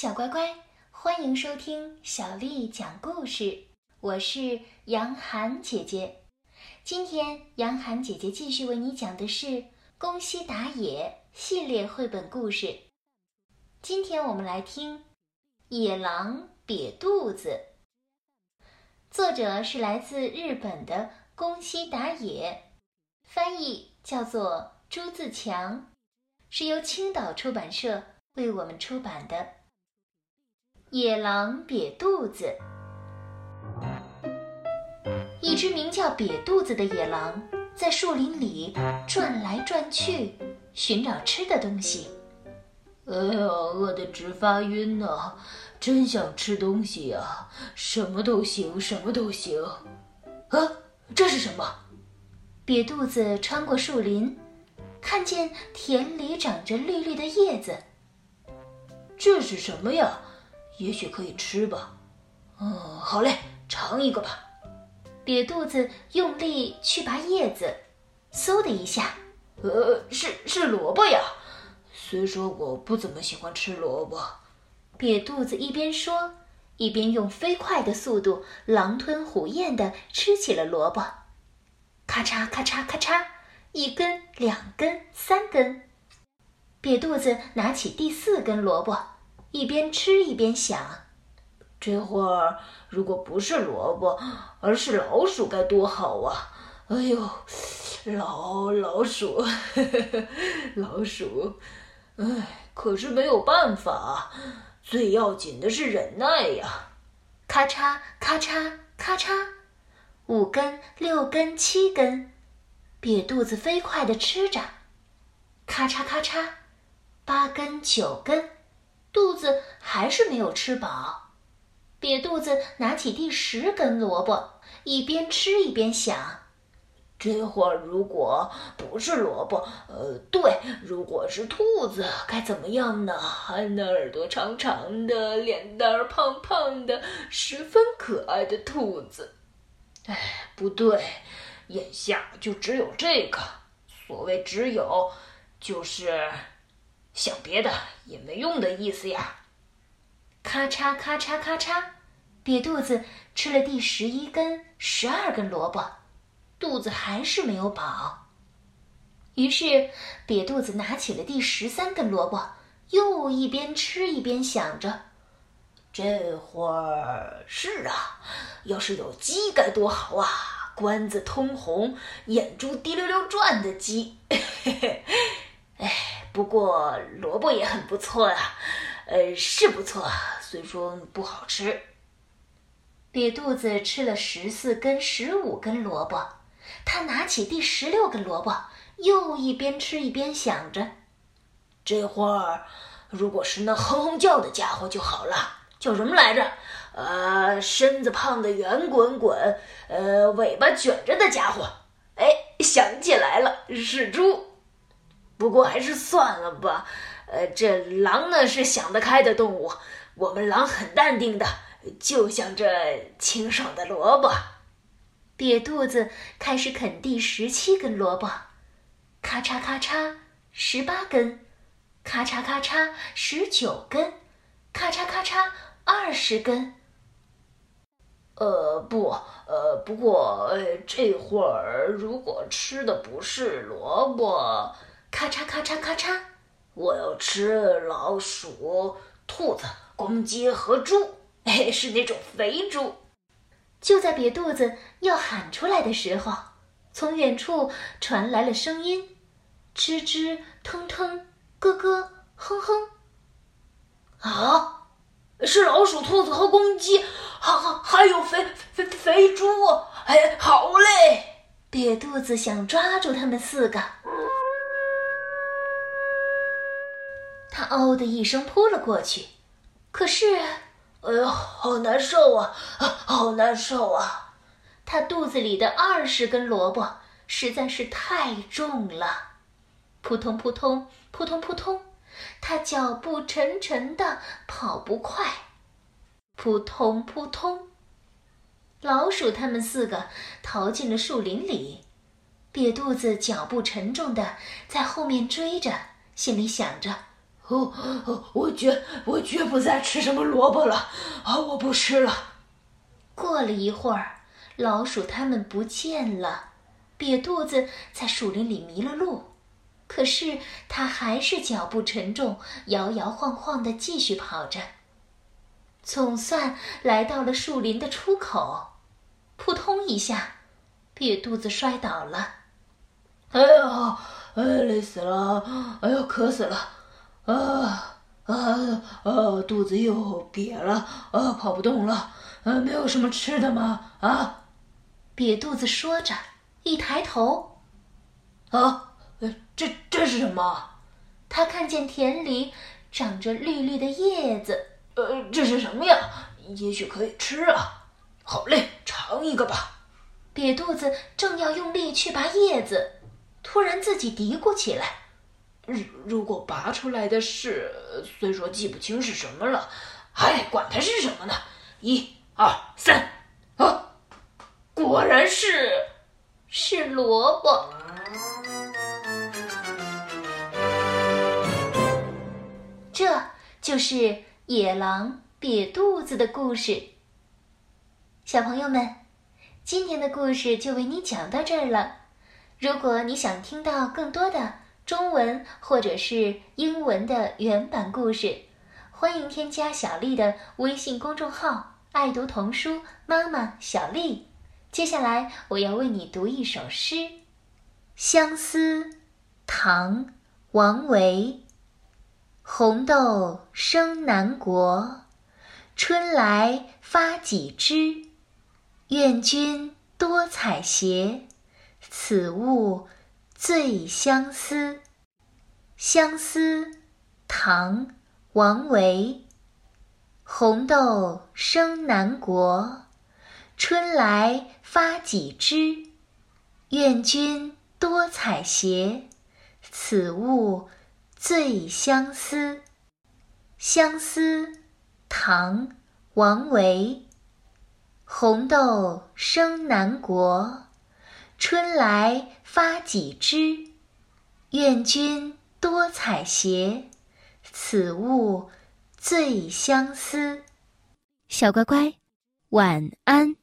小乖乖，欢迎收听小丽讲故事。我是杨涵姐姐。今天杨涵姐姐继续为你讲的是《宫西达也》系列绘本故事。今天我们来听《野狼瘪肚子》，作者是来自日本的宫西达也，翻译叫做朱自强，是由青岛出版社为我们出版的。野狼瘪肚子。一只名叫瘪肚子的野狼在树林里转来转去，寻找吃的东西。哎呀，饿得直发晕呢！真想吃东西呀，什么都行，什么都行。啊，这是什么？瘪肚子穿过树林，看见田里长着绿绿的叶子。这是什么呀？也许可以吃吧，嗯，好嘞，尝一个吧。瘪肚子用力去拔叶子，嗖的一下，呃，是是萝卜呀。虽说我不怎么喜欢吃萝卜，瘪肚子一边说，一边用飞快的速度狼吞虎咽地吃起了萝卜。咔嚓咔嚓咔嚓，一根、两根、三根，瘪肚子拿起第四根萝卜。一边吃一边想：“这会儿如果不是萝卜，而是老鼠该多好啊！”哎呦，老老鼠，老鼠，哎，可是没有办法，最要紧的是忍耐呀！咔嚓咔嚓咔嚓，五根、六根、七根，瘪肚子飞快地吃着。咔嚓咔嚓，八根、九根。肚子还是没有吃饱，瘪肚子拿起第十根萝卜，一边吃一边想：这会儿如果不是萝卜，呃，对，如果是兔子该怎么样呢？那耳朵长长的，脸蛋儿胖胖的，十分可爱的兔子。哎，不对，眼下就只有这个。所谓只有，就是。想别的也没用的意思呀！咔嚓咔嚓咔嚓，瘪肚子吃了第十一根、十二根萝卜，肚子还是没有饱。于是，瘪肚子拿起了第十三根萝卜，又一边吃一边想着：这会儿是啊，要是有鸡该多好啊！冠子通红，眼珠滴溜溜转的鸡。哎。不过萝卜也很不错啊，呃，是不错，虽说不好吃。瘪肚子吃了十四根、十五根萝卜，他拿起第十六根萝卜，又一边吃一边想着：这会儿如果是那哼哼叫的家伙就好了，叫什么来着？呃，身子胖的圆滚滚，呃，尾巴卷着的家伙。哎，想起来了，是猪。不过还是算了吧，呃，这狼呢是想得开的动物，我们狼很淡定的，就像这清爽的萝卜。瘪肚子开始啃第十七根萝卜，咔嚓咔嚓，十八根，咔嚓咔嚓，十九根，咔嚓咔嚓，二十根。呃，不，呃，不过，呃，这会儿如果吃的不是萝卜。咔嚓咔嚓咔嚓！我要吃老鼠、兔子、公鸡和猪，哎，是那种肥猪。就在瘪肚子要喊出来的时候，从远处传来了声音：吱吱、腾腾、咯咯、哼哼。啊，是老鼠、兔子和公鸡，还还还有肥肥肥猪！哎，好嘞！瘪肚子想抓住他们四个。他嗷的一声扑了过去，可是，哎呦，好难受啊，好难受啊！他肚子里的二十根萝卜实在是太重了，扑通扑通扑通扑通，他脚步沉沉的，跑不快，扑通扑通。老鼠他们四个逃进了树林里，瘪肚子脚步沉重的在后面追着，心里想着。哦哦，我绝我绝不再吃什么萝卜了啊！我不吃了。过了一会儿，老鼠它们不见了，瘪肚子在树林里迷了路，可是它还是脚步沉重，摇摇晃晃的继续跑着。总算来到了树林的出口，扑通一下，瘪肚子摔倒了。哎呀，哎，累死了！哎呦，渴死了！啊啊啊！肚子又瘪了，啊，跑不动了。啊，没有什么吃的吗？啊！瘪肚子说着，一抬头，啊，这这是什么？他看见田里长着绿绿的叶子。呃，这是什么呀？也许可以吃啊！好嘞，尝一个吧。瘪肚子正要用力去拔叶子，突然自己嘀咕起来：“如如果拔出来的是……虽说记不清是什么了，哎，管它是什么呢？一、二、三，啊，果然是是萝卜。这就是。”野狼瘪肚子的故事，小朋友们，今天的故事就为你讲到这儿了。如果你想听到更多的中文或者是英文的原版故事，欢迎添加小丽的微信公众号“爱读童书妈妈小丽”。接下来我要为你读一首诗，《相思》，唐·王维。红豆生南国，春来发几枝。愿君多采撷，此物最相思。相思，唐·王维。红豆生南国，春来发几枝。愿君多采撷，此物。最相思，相思，唐·王维。红豆生南国，春来发几枝。愿君多采撷，此物最相思。小乖乖，晚安。